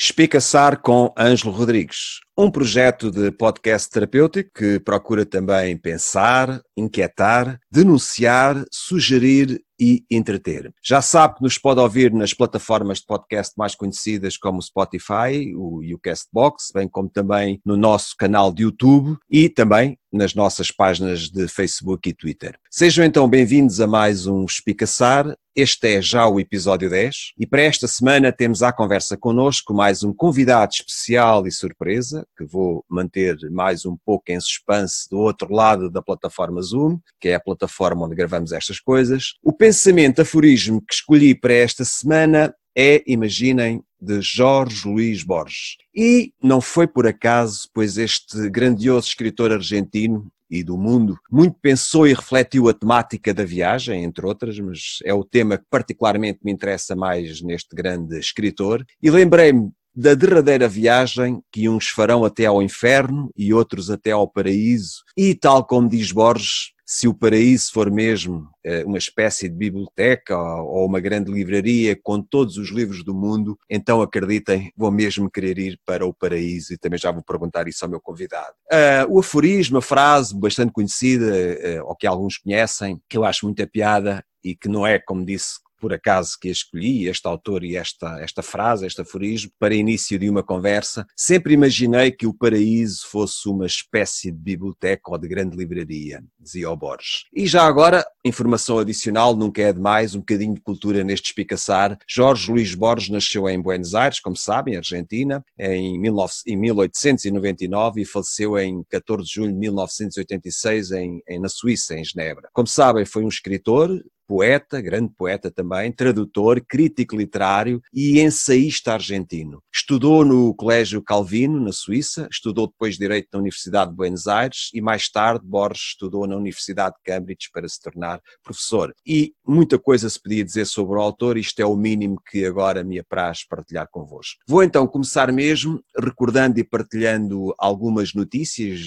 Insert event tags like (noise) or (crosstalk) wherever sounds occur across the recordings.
Espicaçar com Ângelo Rodrigues, um projeto de podcast terapêutico que procura também pensar, inquietar, denunciar, sugerir e entreter. Já sabe que nos pode ouvir nas plataformas de podcast mais conhecidas como o Spotify o, e o Castbox, bem como também no nosso canal de YouTube e também nas nossas páginas de Facebook e Twitter. Sejam então bem-vindos a mais um Espicaçar. Este é já o episódio 10 e para esta semana temos à conversa connosco mais um convidado especial e surpresa, que vou manter mais um pouco em suspense do outro lado da plataforma Zoom, que é a plataforma onde gravamos estas coisas. O pensamento aforismo que escolhi para esta semana é, imaginem, de Jorge Luís Borges. E não foi por acaso, pois este grandioso escritor argentino e do mundo muito pensou e refletiu a temática da viagem, entre outras, mas é o tema que particularmente me interessa mais neste grande escritor. E lembrei-me da derradeira viagem que uns farão até ao inferno e outros até ao paraíso, e tal como diz Borges, se o paraíso for mesmo eh, uma espécie de biblioteca ou uma grande livraria com todos os livros do mundo, então acreditem, vou mesmo querer ir para o paraíso e também já vou perguntar isso ao meu convidado. Uh, o aforismo, a frase bastante conhecida, uh, ou que alguns conhecem, que eu acho muita piada e que não é, como disse, por acaso que escolhi, este autor e esta, esta frase, este aforismo, para início de uma conversa. Sempre imaginei que o paraíso fosse uma espécie de biblioteca ou de grande livraria, dizia o Borges. E já agora, informação adicional, nunca é demais, um bocadinho de cultura neste espicaçar. Jorge Luís Borges nasceu em Buenos Aires, como sabem, Argentina, em, 19, em 1899 e faleceu em 14 de julho de 1986 em, em, na Suíça, em Genebra. Como sabem, foi um escritor, poeta, grande poeta também, tradutor, crítico literário e ensaísta argentino. Estudou no Colégio Calvino, na Suíça, estudou depois Direito na Universidade de Buenos Aires e mais tarde Borges estudou na Universidade de Cambridge para se tornar professor. E muita coisa se podia dizer sobre o autor, isto é o mínimo que agora me apraz partilhar convosco. Vou então começar mesmo recordando e partilhando algumas notícias,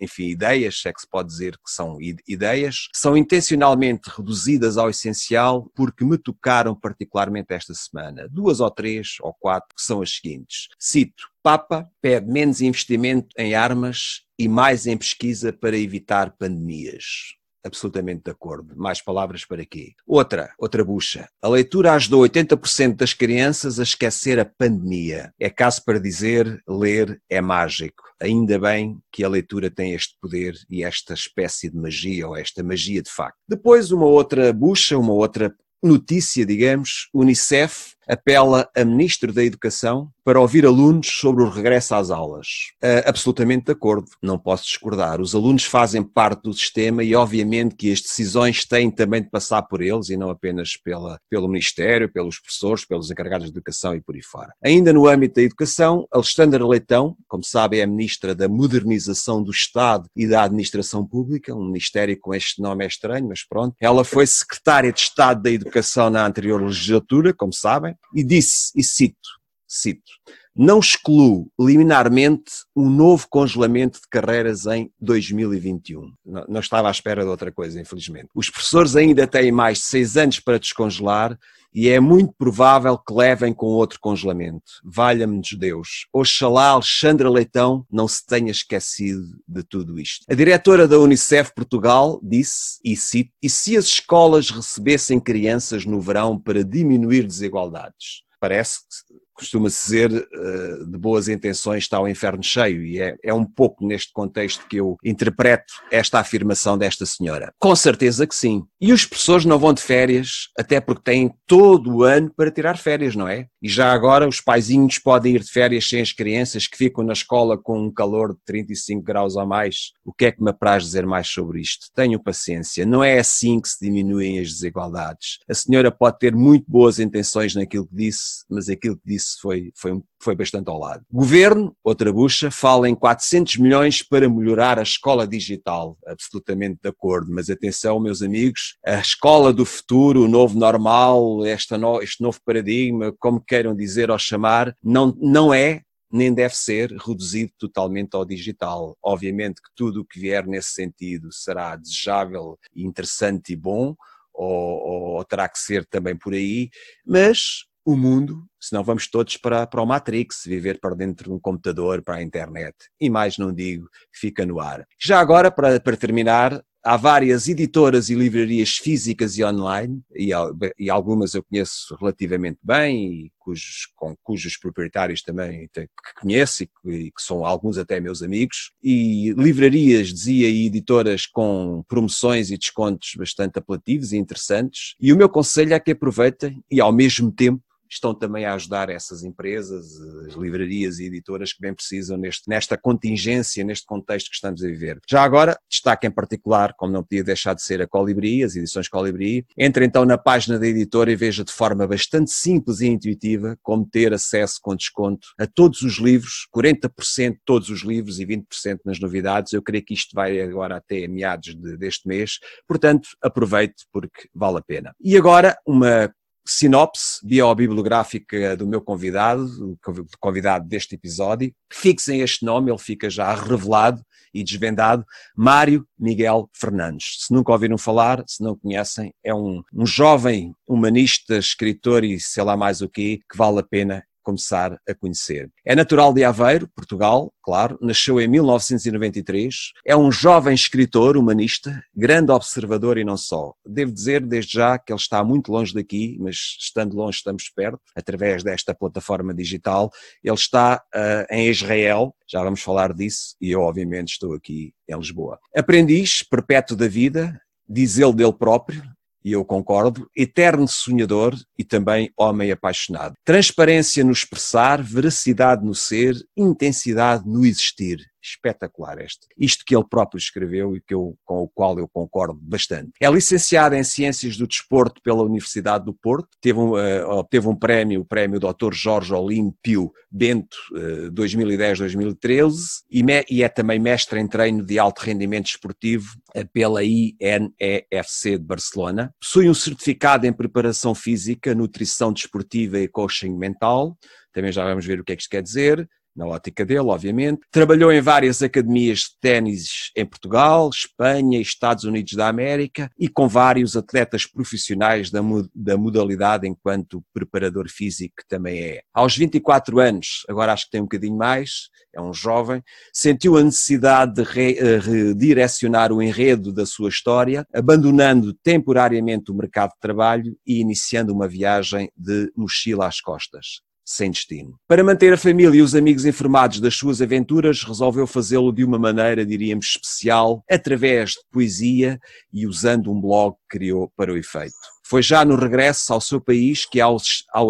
enfim, ideias, é que se pode dizer que são ideias, são intencionalmente reduzidas reduzidas ao essencial porque me tocaram particularmente esta semana. Duas ou três ou quatro que são as seguintes. Cito: Papa pede menos investimento em armas e mais em pesquisa para evitar pandemias absolutamente de acordo. Mais palavras para quê? Outra, outra bucha. A leitura ajudou 80% das crianças a esquecer a pandemia. É caso para dizer, ler é mágico. Ainda bem que a leitura tem este poder e esta espécie de magia, ou esta magia de facto. Depois, uma outra bucha, uma outra notícia, digamos, Unicef apela a Ministro da Educação para ouvir alunos sobre o regresso às aulas. Uh, absolutamente de acordo, não posso discordar. Os alunos fazem parte do sistema e, obviamente, que as decisões têm também de passar por eles e não apenas pela, pelo Ministério, pelos professores, pelos encarregados de educação e por aí fora. Ainda no âmbito da educação, Alexandra Leitão, como sabe, é a Ministra da Modernização do Estado e da Administração Pública, um ministério com este nome é estranho, mas pronto. Ela foi Secretária de Estado da Educação na anterior legislatura, como sabem, e disse, e cito, cito, não excluo liminarmente um novo congelamento de carreiras em 2021. Não, não, estava à espera de outra coisa, infelizmente. Os professores ainda têm mais de seis anos para descongelar e é muito provável que levem com outro congelamento. Valha-me Deus. Oxalá Alexandra Leitão não se tenha esquecido de tudo isto. A diretora da Unicef Portugal disse, e cito, e se as escolas recebessem crianças no verão para diminuir desigualdades? Parece costuma-se dizer, uh, de boas intenções está o inferno cheio, e é, é um pouco neste contexto que eu interpreto esta afirmação desta senhora. Com certeza que sim. E os professores não vão de férias, até porque têm todo o ano para tirar férias, não é? E já agora os paizinhos podem ir de férias sem as crianças que ficam na escola com um calor de 35 graus ou mais. O que é que me apraz dizer mais sobre isto? Tenho paciência. Não é assim que se diminuem as desigualdades. A senhora pode ter muito boas intenções naquilo que disse, mas aquilo que disse foi, foi, foi bastante ao lado. Governo, outra bucha, fala em 400 milhões para melhorar a escola digital. Absolutamente de acordo, mas atenção, meus amigos, a escola do futuro, o novo normal, esta no, este novo paradigma, como queiram dizer ou chamar, não, não é nem deve ser reduzido totalmente ao digital. Obviamente que tudo o que vier nesse sentido será desejável, interessante e bom, ou, ou, terá que ser também por aí, mas o mundo, senão vamos todos para, para o Matrix, viver para dentro de um computador, para a internet. E mais não digo, fica no ar. Já agora, para, para terminar, há várias editoras e livrarias físicas e online, e, e algumas eu conheço relativamente bem, e cujos, com, cujos proprietários também que conheço e que, e que, são alguns até meus amigos, e livrarias, dizia, e editoras com promoções e descontos bastante apelativos e interessantes. E o meu conselho é que aproveitem e ao mesmo tempo estão também a ajudar essas empresas, as livrarias e editoras que bem precisam neste, nesta contingência, neste contexto que estamos a viver. Já agora, destaque em particular, como não podia deixar de ser a Colibri, as edições Colibri. Entre então na página da editora e veja de forma bastante simples e intuitiva como ter acesso com desconto a todos os livros, 40% todos os livros e 20% nas novidades. Eu creio que isto vai agora até meados de, deste mês, portanto, aproveite porque vale a pena. E agora, uma sinopse biobibliográfica do meu convidado, o convidado deste episódio. Fixem este nome, ele fica já revelado e desvendado, Mário Miguel Fernandes. Se nunca ouviram falar, se não conhecem, é um, um jovem humanista, escritor e sei lá mais o quê, que vale a pena começar a conhecer. É natural de Aveiro, Portugal, claro, nasceu em 1993, é um jovem escritor humanista, grande observador e não só. Devo dizer desde já que ele está muito longe daqui, mas estando longe estamos perto, através desta plataforma digital. Ele está uh, em Israel, já vamos falar disso, e eu obviamente estou aqui em Lisboa. Aprendiz perpétuo da vida, diz ele dele próprio, e eu concordo, eterno sonhador e também homem apaixonado. Transparência no expressar, veracidade no ser, intensidade no existir espetacular este. Isto que ele próprio escreveu e que eu, com o qual eu concordo bastante. É licenciado em Ciências do Desporto pela Universidade do Porto, teve um, uh, obteve um prémio, o prémio Dr. Jorge Olímpio Bento, uh, 2010-2013, e, e, é também mestre em treino de alto rendimento esportivo uh, pela INEFC de Barcelona. Possui um certificado em preparação física, nutrição desportiva e coaching mental, também já vamos ver o que é que isto quer dizer na ótica dele, obviamente. Trabalhou em várias academias de ténis em Portugal, Espanha e Estados Unidos da América e com vários atletas profissionais da, da modalidade enquanto preparador físico que também é. Aos 24 anos, agora acho que tem um bocadinho mais, é um jovem, sentiu a necessidade de re, uh, redirecionar o enredo da sua história, abandonando temporariamente o mercado de trabalho e iniciando uma viagem de mochila às costas sem destino. Para manter a família e os amigos informados das suas aventuras, resolveu fazê-lo de uma maneira, diríamos, especial, através de poesia e usando um blog que criou para o efeito. Foi já no regresso ao seu país que, ao,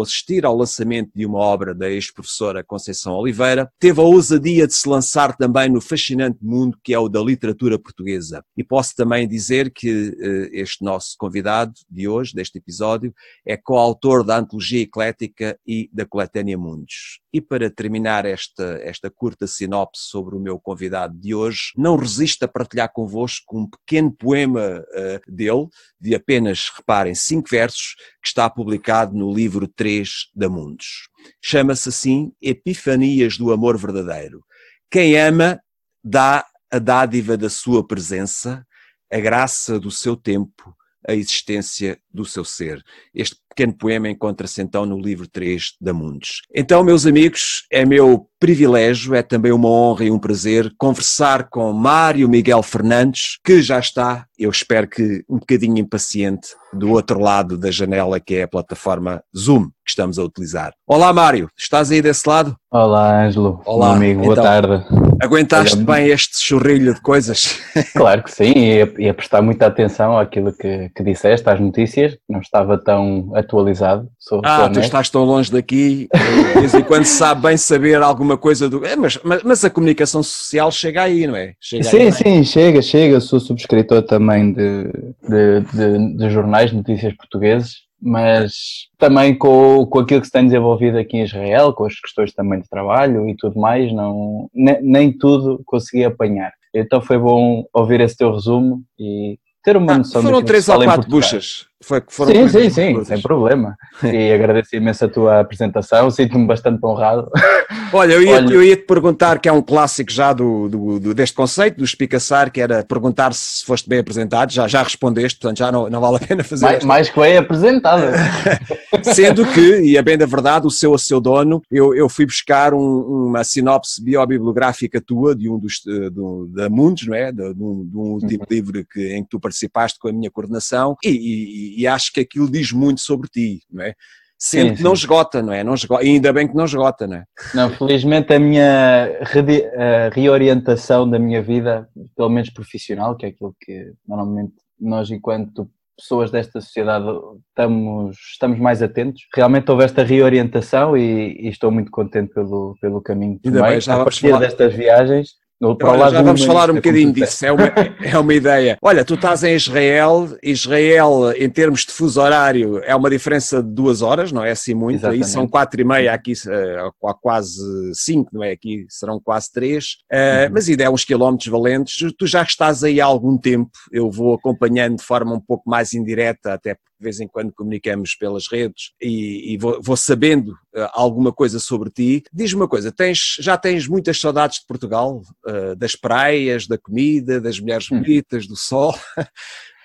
assistir ao lançamento de uma obra da ex-professora Conceição Oliveira, teve a ousadia de se lançar também no fascinante mundo que é o da literatura portuguesa. E posso também dizer que eh, este nosso convidado de hoje, deste episódio, é coautor da Antologia Eclética e da Coletânea Mundos. E para terminar esta, esta curta sinopse sobre o meu convidado de hoje, não resisto a partilhar convosco um pequeno poema uh, dele, de apenas, reparem, cinco versos, que está publicado no livro 3 da Mundos. Chama-se assim Epifanias do Amor Verdadeiro. Quem ama dá a dádiva da sua presença, a graça do seu tempo, a existência do seu ser. Este pequeno poema encontra-se então no livro 3 da Mundos. Então, meus amigos, é meu privilégio, é também uma honra e um prazer conversar com Mário Miguel Fernandes, que já está, eu espero que um bocadinho impaciente, do outro lado da janela, que é a plataforma Zoom que estamos a utilizar. Olá, Mário, estás aí desse lado? Olá, Ângelo. Olá, meu amigo, boa então, tarde. Aguentaste bem este churrilho de coisas? (laughs) Claro que sim, e a, prestar muita atenção àquilo que, que disseste, às notícias, não estava tão atualizado. Sou, ah, sou tu estás tão longe daqui, de vez em quando sabe bem saber alguma coisa do. É, mas, mas, mas, a comunicação social chega aí, não é? Chega sim, aí, é? sim, chega, chega. Sou subscritor também de, de, de, de jornais, notícias portugueses mas também com, com aquilo que se tem desenvolvido aqui em Israel, com as questões também de trabalho e tudo mais, não, nem, nem tudo consegui apanhar. Então foi bom ouvir esse teu resumo e ter uma ah, noção Foram três ou quatro buchas. Foi, foram sim, sim, sim, sem problema. (laughs) E agradeço imenso a tua apresentação, sinto-me bastante honrado. Olha, eu ia, Olha... ia te perguntar, que é um clássico já do, do, do deste conceito, do espicaçar, que era perguntar se foste bem apresentado, já, já respondeste, portanto já não, não vale a pena fazer. Mais, mais que bem apresentado. (laughs) Sendo que, e é bem da verdade, o seu a seu dono, eu, eu fui buscar um, uma sinopse biobibliográfica tua, de um dos, de, de, da Mundos, não é? De, de um, de um uhum. livro que, em que tu participaste com a minha coordenação, e, e, e acho que aquilo diz muito sobre ti, não é? Sendo sim, que não esgota, não é? Não esgota, e ainda bem que não esgota, não é? Não, felizmente a minha a reorientação da minha vida, pelo menos profissional, que é aquilo que normalmente nós, enquanto pessoas desta sociedade, estamos, estamos mais atentos. Realmente houve esta reorientação e, e estou muito contente pelo, pelo caminho que tomei. A partir falar... destas viagens, Olha, já vamos falar um bocadinho disso, é uma, (laughs) é uma ideia. Olha, tu estás em Israel, Israel, em termos de fuso horário, é uma diferença de duas horas, não é assim muito, Exatamente. aí são quatro e meia, aqui uh, quase cinco, não é? Aqui serão quase três, uh, uhum. mas ainda é uns quilómetros valentes. Tu já estás aí há algum tempo, eu vou acompanhando de forma um pouco mais indireta, até de vez em quando comunicamos pelas redes e, e vou, vou, sabendo uh, alguma coisa sobre ti. Diz-me uma coisa, tens, já tens muitas saudades de Portugal, uh, das praias, da comida, das mulheres hum. bonitas, do sol?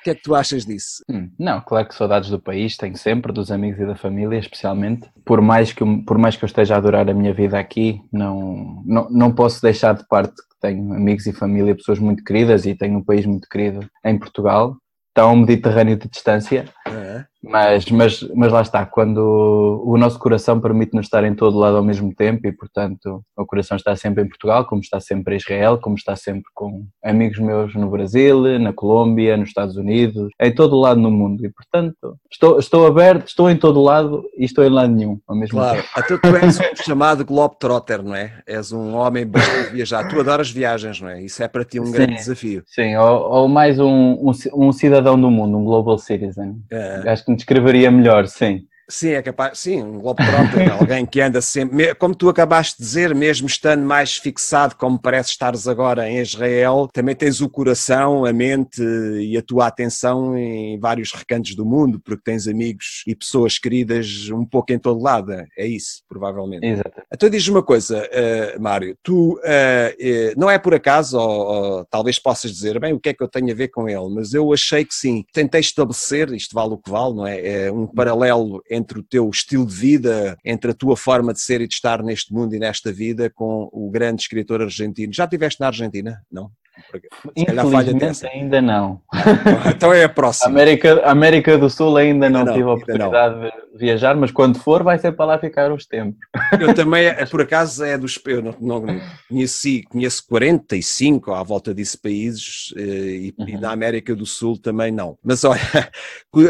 O (laughs) que é que tu achas disso? Hum, não, claro que saudades do país tenho sempre, dos amigos e da família, especialmente. Por mais que eu, por mais que eu esteja a adorar a minha vida aqui, não, não, não posso deixar de parte que tenho amigos e família, pessoas muito queridas e tenho um país muito querido em Portugal. Está um Mediterrâneo de distância. É. Mas, mas, mas lá está, quando o nosso coração permite-nos estar em todo lado ao mesmo tempo e, portanto, o coração está sempre em Portugal, como está sempre em Israel, como está sempre com amigos meus no Brasil, na Colômbia, nos Estados Unidos, em todo lado no mundo. E, portanto, estou, estou aberto, estou em todo lado e estou em lado nenhum ao mesmo claro. tempo. Claro, tu és um chamado Globetrotter, não é? És um homem bom de viajar. Tu adoras viagens, não é? Isso é para ti um sim, grande desafio. Sim, ou, ou mais um, um, um, cidadão do mundo, um global citizen. É. Acho que me descreveria melhor, sim. Sim, é capaz, sim, um Globetrotter, (laughs) alguém que anda sempre, como tu acabaste de dizer, mesmo estando mais fixado como parece estares agora em Israel, também tens o coração, a mente e a tua atenção em vários recantos do mundo, porque tens amigos e pessoas queridas um pouco em todo lado, é isso, provavelmente. Exato. Então diz uma coisa, uh, Mário, tu, uh, uh, não é por acaso, ou, ou, talvez possas dizer, bem, o que é que eu tenho a ver com ele, mas eu achei que sim, tentei estabelecer, isto vale o que vale, não é, é um paralelo entre entre o teu estilo de vida, entre a tua forma de ser e de estar neste mundo e nesta vida com o grande escritor argentino. Já estiveste na Argentina? Não? Infelizmente ainda não. então é a próxima. América, América do Sul ainda, não, não, tive a oportunidade não. de viajar, mas quando for vai ser para lá ficar os tempos. Eu também, por acaso, é dos. Eu não, não conheci, conheço 45 à volta disso países eh, e, uhum. e, na América do Sul também não. Mas olha, (laughs)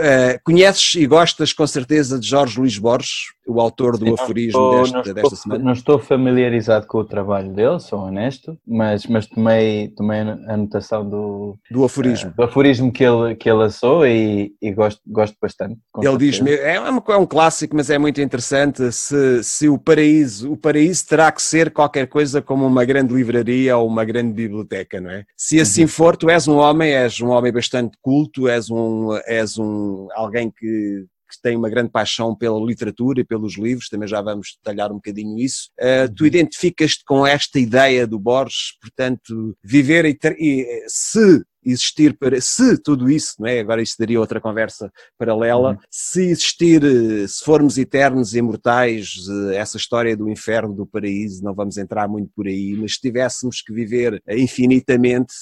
eh, conheces e gostas com certeza de Jorge Luís Borges, o autor do Sim, aforismo desta, não desta semana? Não estou familiarizado com o trabalho dele, sou honesto, mas, mas tomei, tomei a anotação do, do aforismo, uh, do aforismo que, ele, que ele lançou e, e gosto, gosto bastante. Ele diz, é, é um clássico, mas é muito interessante, se, se o paraíso, o paraíso terá que ser qualquer coisa como uma grande livraria ou uma grande biblioteca, não é? Se assim uhum. for, tu és um homem, és um homem bastante culto, és um, és um alguém que que tem uma grande paixão pela literatura e pelos livros, também já vamos detalhar um bocadinho isso. Uh, tu identificas-te com esta ideia do Borges, portanto, viver e, ter, e se existir para, se tudo isso, não é? Agora isso daria outra conversa paralela, uhum. se existir, se formos eternos e imortais, eh, essa história do inferno, do paraíso, não vamos entrar muito por aí, mas se tivéssemos que viver infinitamente,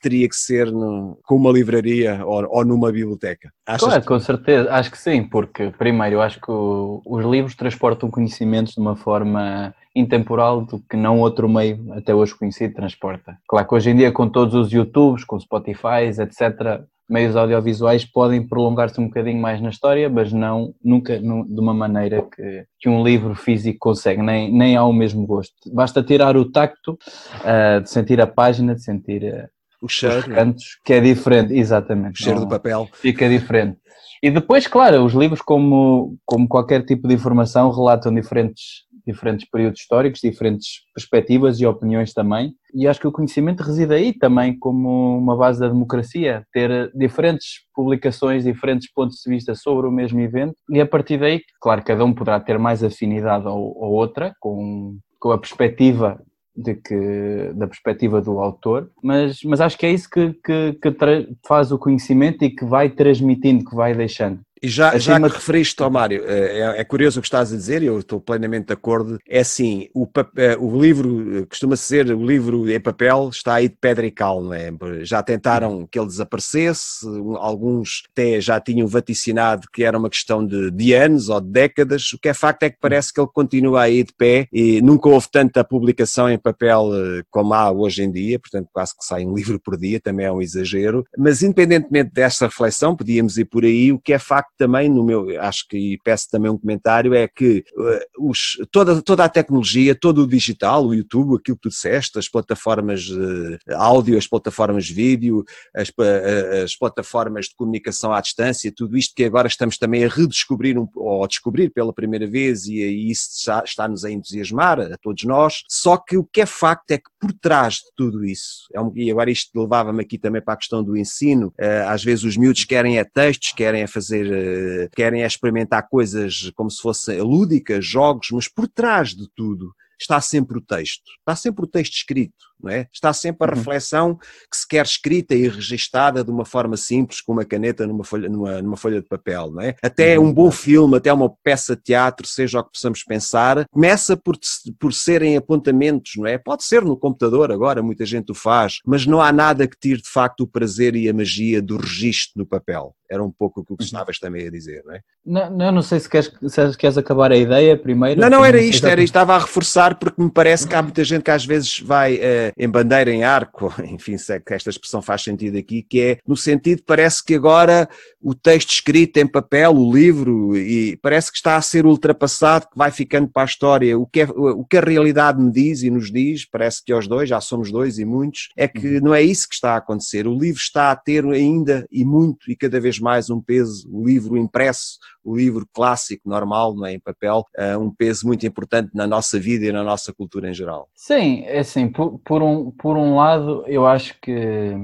teria que ser no, com uma livraria ou, ou numa biblioteca. Achas claro, que... com certeza, acho que sim, porque primeiro eu acho que o, os livros transportam conhecimentos de uma forma intemporal do que não outro meio até hoje conhecido transporta. Claro que hoje em dia com todos os YouTubes, com Spotify, etc., meios audiovisuais podem prolongar-se um bocadinho mais na história, mas não nunca de uma maneira que, que um livro físico consegue, nem, nem ao mesmo gosto. Basta tirar o tacto uh, de sentir a página, de sentir uh, o cheiro, os cantos, que é diferente, exatamente. O cheiro não, do papel. Fica diferente. E depois, claro, os livros, como, como qualquer tipo de informação, relatam diferentes diferentes períodos históricos, diferentes perspectivas e opiniões também. E acho que o conhecimento reside aí também como uma base da democracia, ter diferentes publicações, diferentes pontos de vista sobre o mesmo evento e a partir daí, claro, cada um poderá ter mais afinidade ou, ou outra com, com a perspectiva de que, da perspectiva do autor, mas, mas acho que é isso que, que, que faz o conhecimento e que vai transmitindo, que vai deixando. E já, já que referiste ao Mário, é, é, é, curioso o que estás a dizer, eu estou plenamente de acordo. É assim, o, é, o livro, costuma ser o livro em papel, está aí de pedra e cal, não é? Já tentaram que ele desaparecesse, alguns até já tinham vaticinado que era uma questão de, de anos ou de décadas. O que é facto é que parece que ele continua aí de pé e nunca houve tanta publicação em papel eh, como há hoje em dia, portanto, quase que sai um (laughs) livro por dia, também é um exagero. Mas, independentemente desta reflexão, podíamos ir por aí, o que é facto também, no meu, acho que e peço também um comentário, é que uh, os, toda, toda a tecnologia, todo o digital, o YouTube, aquilo que tu disseste, as plataformas de áudio, as plataformas de vídeo, as, uh, as plataformas de comunicação à distância, tudo isto que agora estamos também a redescobrir, um, ou a descobrir pela primeira vez, e, e isso está, está-nos a entusiasmar, a todos nós, só que o que é facto é que por trás de tudo isso, é um, e agora isto levava-me aqui também para a questão do ensino, às vezes os miúdos querem é textos, querem é fazer querem experimentar coisas como se fossem lúdicas, jogos, mas por trás de tudo está sempre o texto, está sempre o texto escrito não é? Está sempre a uhum. reflexão que se quer escrita e registada de uma forma simples, com uma caneta numa folha, numa, numa folha de papel, não é? Até uhum. um bom filme, até uma peça de teatro, seja o que possamos pensar, começa por, por serem apontamentos, não é? Pode ser no computador agora, muita gente o faz, mas não há nada que tire de facto o prazer e a magia do registro no papel. Era um pouco o que uhum. estavas também a dizer, não é? Não, não, não sei se queres, se queres acabar a ideia primeiro. Não, não, era isto, era isto, estava a reforçar porque me parece que há muita gente que às vezes vai uh, em bandeira em arco, (laughs) enfim, se é que esta expressão faz sentido aqui, que é no sentido, parece que agora o texto escrito em papel, o livro, e parece que está a ser ultrapassado, que vai ficando para a história. O que, é, o que a realidade me diz e nos diz, parece que aos dois, já somos dois e muitos, é que uhum. não é isso que está a acontecer. O livro está a ter ainda e muito e cada vez mais um peso, o livro impresso, o livro clássico, normal, não é, em papel, uh, um peso muito importante na nossa vida e na nossa cultura em geral. Sim, é assim, por, por, um, por um lado, eu acho que,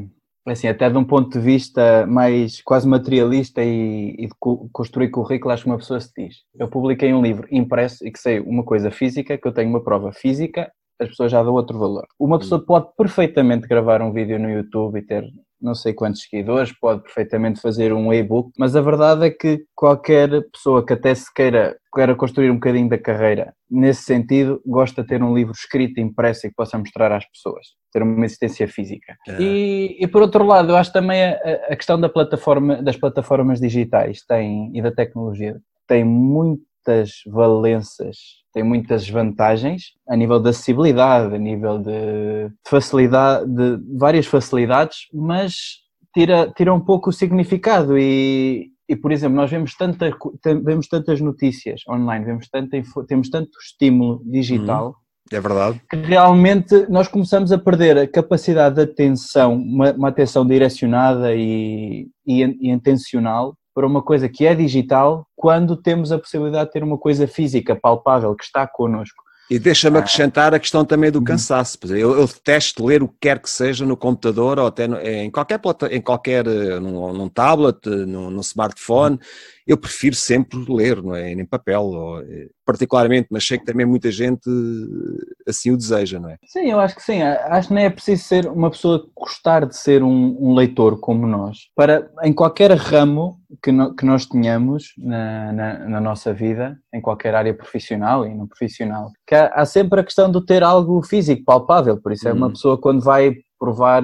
assim, até de um ponto de vista mais quase materialista e, e de construir currículo, acho que uma pessoa se diz. Eu publiquei um livro impresso e que sei uma coisa física, que eu tenho uma prova física, as pessoas já dão outro valor. Uma pessoa hum. pode perfeitamente gravar um vídeo no YouTube e ter não sei quantos seguidores, pode perfeitamente fazer um e-book, mas a verdade é que qualquer pessoa que até se queira, queira construir um bocadinho da carreira nesse sentido, gosta de ter um livro escrito, impresso e que possa mostrar às pessoas, ter uma existência física. É. E, e, por outro lado, eu acho também a, a questão da plataforma, das plataformas digitais tem, e da tecnologia tem muitas valências tem muitas vantagens a nível de acessibilidade, a nível de facilidade, de várias facilidades, mas tira, tira um pouco o significado e, e por exemplo, nós vemos, tanta, vemos tantas notícias online, vemos tanta, temos tanto estímulo digital. Uhum. É verdade. Que realmente nós começamos a perder a capacidade de atenção, uma, uma atenção direcionada e, e, e intencional para uma coisa que é digital quando temos a possibilidade de ter uma coisa física, palpável, que está connosco. E deixa-me ah. acrescentar a questão também do uhum. cansaço. Eu, eu detesto ler o que quer que seja no computador ou até no, em qualquer, em qualquer eh, num, num tablet, num, num smartphone. Eu prefiro sempre ler, não é? Em papel, ou, eh, particularmente, mas sei que também muita gente eh, assim o deseja, não é? Sim, eu acho que sim. Acho que nem é preciso ser uma pessoa gostar de ser um, um leitor como nós. Para, em qualquer ramo que, no, que nós tenhamos na, na, na, nossa vida, em qualquer área profissional e não profissional, que há, há sempre a questão de ter algo físico, palpável. Por isso é uma uhum. pessoa quando vai provar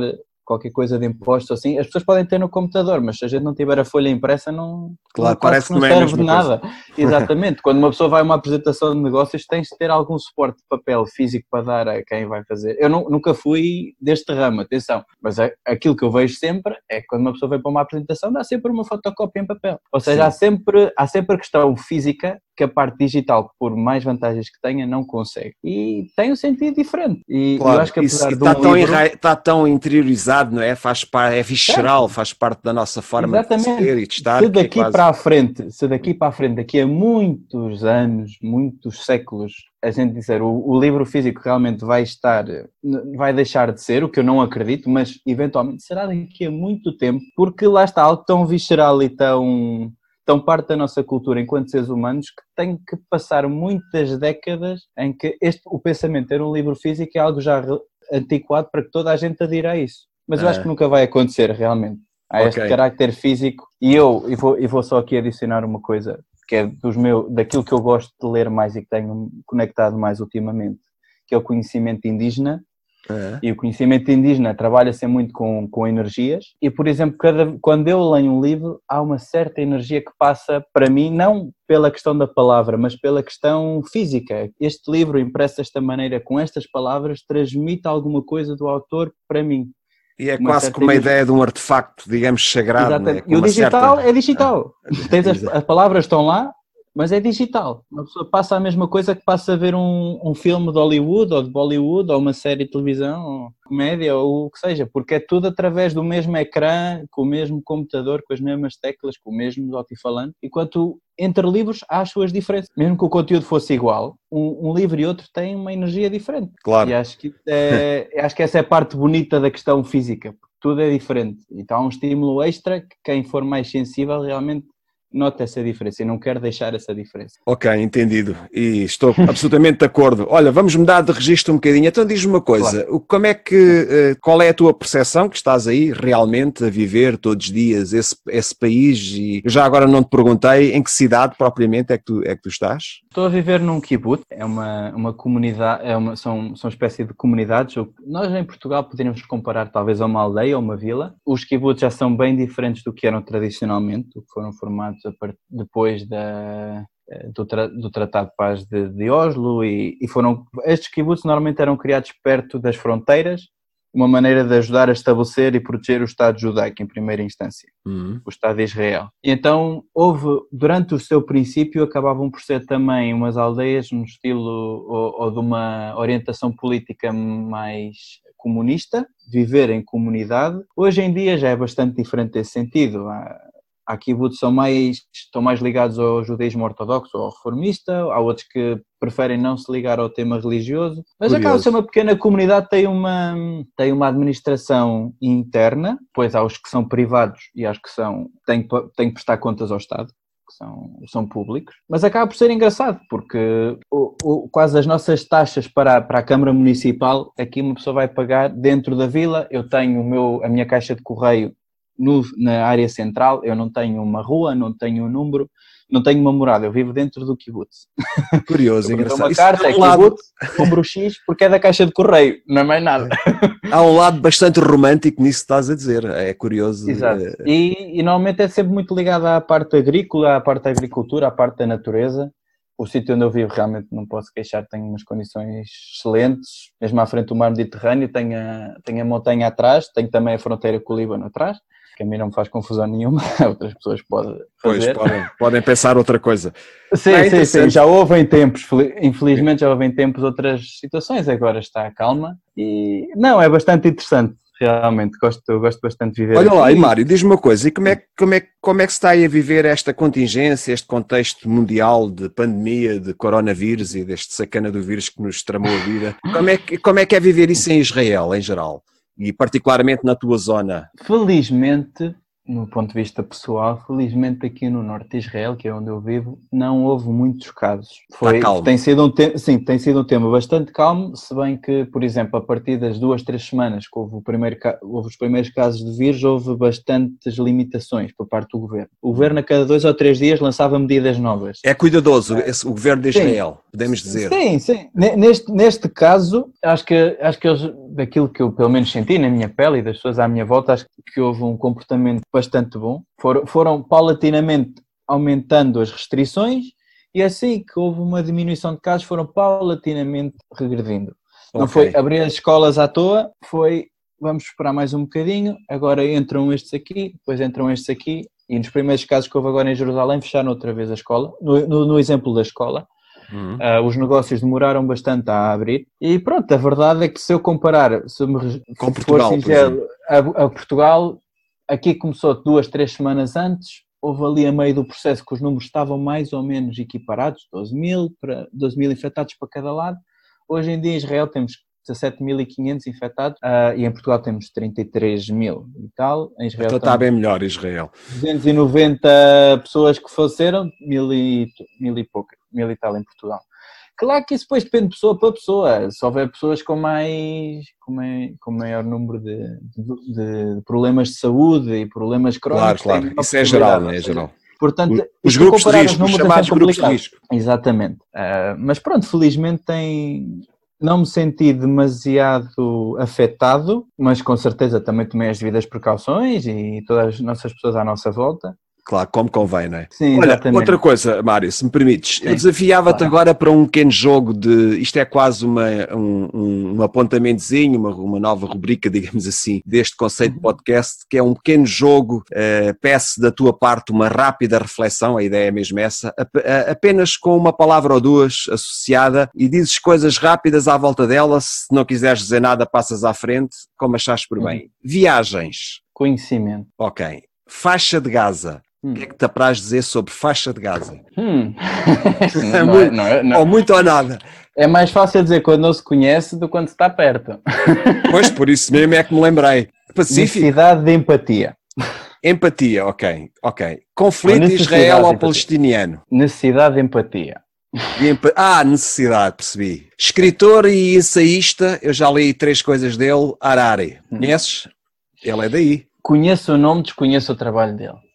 qualquer coisa de impostos assim, as pessoas podem ter no computador, mas se a gente não tiver a folha impressa, não, claro, não, parece que não é serve de nada. Coisa. (laughs) (laughs) Exatamente. Quando uma pessoa vai a uma apresentação de negócios, tens de ter algum suporte de papel físico para dar a quem vai fazer. Eu não, nunca fui deste ramo, atenção, mas aquilo que eu vejo sempre é que quando uma pessoa vai para uma apresentação, dá sempre uma fotocópia em papel. Ou seja, há sempre, há sempre a questão física que a parte digital, por mais vantagens que tenha, não consegue. E tem um sentido diferente. E claro, eu acho que apesar está, um tão livro... está tão interiorizado, não é? Faz parte, é visceral, é. faz parte da nossa forma Exatamente. de ser e de estar. Se é daqui é quase... para a frente, se daqui para a frente, daqui a muitos anos, muitos séculos, a gente dizer o, o, livro físico realmente vai estar, vai deixar de ser, o que eu não acredito, mas eventualmente será daqui a muito tempo, porque lá está algo tão visceral e tão, tão parte da nossa cultura enquanto seres humanos que tem que passar muitas décadas em que este, o pensamento ter um livro físico é algo já antiquado para que toda a gente adira a isso. Mas eu acho que nunca vai acontecer realmente. Há okay. este carácter físico e eu, e vou, e vou só aqui adicionar uma coisa que é dos meu, daquilo que eu gosto de ler mais e que tenho conectado mais ultimamente, que é o conhecimento indígena. É. E o conhecimento indígena trabalha-se muito com, com energias. E, por exemplo, cada, quando eu leio um livro, há uma certa energia que passa para mim, não pela questão da palavra, mas pela questão física. Este livro, impresso desta maneira, com estas palavras, transmite alguma coisa do autor para mim. E é quase como uma ideia de um artefacto, digamos, sagrado. Né? E o digital certa... é digital. (laughs) Ah, as, as, palavras estão lá, mas é digital. Uma pessoa passa a mesma coisa que passa a ver um, um filme de Hollywood ou de Bollywood ou uma série de televisão, ou comédia ou o que seja, porque é tudo através do mesmo ecrã, com o mesmo computador, com as mesmas teclas, com o mesmo altifalante, enquanto entre livros há as suas diferenças. Mesmo que o conteúdo fosse igual, um, um livro e outro têm uma energia diferente. Claro. E acho que, é, (laughs) acho que essa é a parte bonita da questão física, porque tudo é diferente. Então há um estímulo extra que quem for mais sensível realmente nota essa diferença e não quero deixar essa diferença. Ok, entendido. E estou (laughs) absolutamente de acordo. Olha, vamos mudar de registro um bocadinho. Então diz-me uma coisa, claro. como é que, eh, qual é a tua percepção que estás aí realmente a viver todos os dias esse, esse país e já agora não te perguntei em que cidade propriamente é que tu, é que tu estás? Estou a viver num kibbutz, é uma, uma comunidade, é uma, são, são uma espécie de comunidades. Nós em Portugal poderíamos comparar talvez a uma aldeia ou uma vila. Os kibbutz já são bem diferentes do que eram tradicionalmente, do que foram formados depois da, do, tra, do Tratado de Paz de, de Oslo e, e, foram estes kibbutz normalmente eram criados perto das fronteiras uma maneira de ajudar a estabelecer e proteger o Estado judaico em primeira instância, uhum. o Estado de Israel. E então houve, durante o seu princípio, acabavam por ser também umas aldeias no estilo ou, ou de uma orientação política mais comunista, viver em comunidade. Hoje em dia já é bastante diferente desse sentido. Há, Há kibbutz são mais, estão mais ligados ao judaísmo ortodoxo ou ao reformista, há outros que preferem não se ligar ao tema religioso, mas Curioso. acaba de ser uma pequena comunidade, tem uma, tem uma administração interna, pois há os que são privados e há os que são, têm, têm que prestar contas ao Estado. Que são, são públicos, mas acaba por ser engraçado porque o, o, quase as nossas taxas para, para a Câmara Municipal, aqui uma pessoa vai pagar dentro da vila. Eu tenho o meu, a minha caixa de correio no, na área central, eu não tenho uma rua, não tenho um número, não tenho uma morada, eu vivo dentro do kibbutz. (laughs) Curioso, engraçado. uma carta, é um kibbutz, lado... número X, porque é da caixa de correio, não é mais nada. Há um lado bastante romântico nisso que estás a dizer, é curioso. Exato, é... E, e normalmente é sempre muito ligado à parte agrícola, à parte da agricultura, à parte da natureza, o sítio onde eu vivo realmente não posso queixar, tem umas condições excelentes, mesmo à frente do mar Mediterrâneo, tem a, tem a montanha atrás, tem também a fronteira com o Líbano atrás, que a mim não me faz confusão nenhuma, (laughs) outras pessoas podem fazer. Pois, podem, (laughs) podem pensar outra coisa. Sim, é sim, sim, já houve em tempos, infelizmente já houve em tempos outras situações, agora está calma e não, é bastante interessante. Realmente, gosto, gosto bastante de viver. Olha lá, e Mário, diz-me uma coisa, e como é, como, é, como é que se está aí a viver esta contingência, este contexto mundial de pandemia, de coronavírus e deste sacana do vírus que nos tramou a vida? Como é, que, como é que é viver isso em Israel, em geral? E particularmente na tua zona? Felizmente, no ponto de vista pessoal, felizmente aqui no norte de Israel, que é onde eu vivo, não houve muitos casos. Foi, Está calmo. Tem sido um te- sim, tem sido um tema bastante calmo, se bem que, por exemplo, a partir das duas, três semanas que houve, o primeiro, houve os primeiros casos de vírus, houve bastantes limitações por parte do governo. O governo a cada dois ou três dias lançava medidas novas. É cuidadoso esse, o governo de Israel, sim. podemos dizer. Sim, sim. Neste, neste caso, acho que, acho que eles, daquilo que eu pelo menos senti na minha pele e das pessoas à minha volta, acho que houve um comportamento bastante bom. Foram, foram paulatinamente aumentando as restrições e assim que houve uma diminuição de casos, foram paulatinamente regredindo. Okay. Não foi abrir as escolas à toa, foi vamos esperar mais um bocadinho, agora entram estes aqui, depois entram estes aqui E nos primeiros casos que houve agora em Jerusalém, fecharam outra vez a escola. No, no, no exemplo da escola, uhum. uh, os negócios demoraram bastante a abrir. E pronto, a verdade é que se eu comparar, se me Com Portugal, sincero, a, a Portugal, aqui começou duas, três semanas antes, houve ali a meio do processo que os números estavam mais ou menos equiparados, 12 mil, para, 12 mil infectados para cada lado. Hoje em dia em Israel temos 17.500 infectados uh, e em Portugal temos 33 mil e tal. Em Israel então está bem melhor Israel. 290 pessoas que faleceram, mil e, mil e pouco, mil e tal em Portugal. Claro que isso depois depende de pessoa para pessoa. Se houver pessoas com mais com, mai, com maior número de, de, de, problemas de saúde e problemas crónicos. Claro, claro. Isso é geral, não é? geral. Portanto, os grupos de risco, os é chamados é grupos de risco. Exatamente. Uh, mas pronto, felizmente tem, não me senti demasiado afetado, mas com certeza também tomei as devidas precauções e todas as nossas pessoas à nossa volta. Claro, como convém, não é? Sim, Olha, exatamente. outra coisa, Mário, se me permites, Sim, eu desafiava-te claro. agora para um pequeno jogo de. Isto é quase uma, um, um apontamentozinho, uma, uma nova rubrica, (laughs) digamos assim, deste conceito de uhum. podcast, que é um pequeno jogo. Uh, peço da tua parte uma rápida reflexão, a ideia é mesmo essa, apenas com uma palavra ou duas associada e dizes coisas rápidas à volta dela. Se não quiseres dizer nada, passas à frente, como achares por bem. Uhum. Viagens. Conhecimento. Ok. Faixa de Gaza. Hum. O que é que te apraz dizer sobre faixa de Gaza? Hum. (laughs) não, não, é, não, é, não, Ou muito ou nada. É mais fácil dizer quando não se conhece do que quando se está perto. (laughs) Pois, por isso mesmo é que me lembrei. Pacífico. Necessidade de empatia. Empatia, ok, ok. Conflito israelo-palestiniano. Necessidade de empatia. Emp... Ah, necessidade, percebi. Escritor e ensaísta, eu já li três coisas dele, Harari. Hum. Conheces? Ele é daí. Conheço o nome, desconheço o trabalho dele.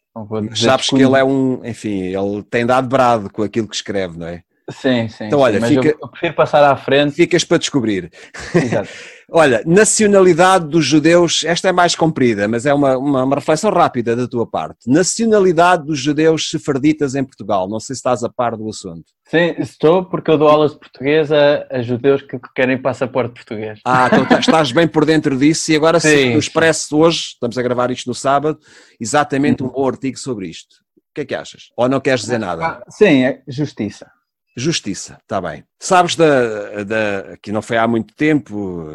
Sabes que ele é um, enfim, ele tem dado brado com aquilo que escreve, não é? Sim, sim. Então, olha, sim, fica, eu prefiro passar à frente. Ficas para descobrir. Exato. (laughs) olha, nacionalidade dos judeus, esta é mais comprida, mas é uma, uma, uma, reflexão rápida da tua parte. Nacionalidade dos judeus sefarditas em Portugal. Não sei se estás a par do assunto. Sim, estou, porque eu dou aulas de português a, a judeus que querem passaporte português. Ah, então tá, estás bem por dentro disso e agora sim, no Expresso hoje, estamos a gravar isto no sábado, exatamente um bom artigo sobre isto. O que é que achas? Ou não queres dizer nada? Ah, sim, é justiça. Justiça, está bem. Sabes da, da, que não foi há muito tempo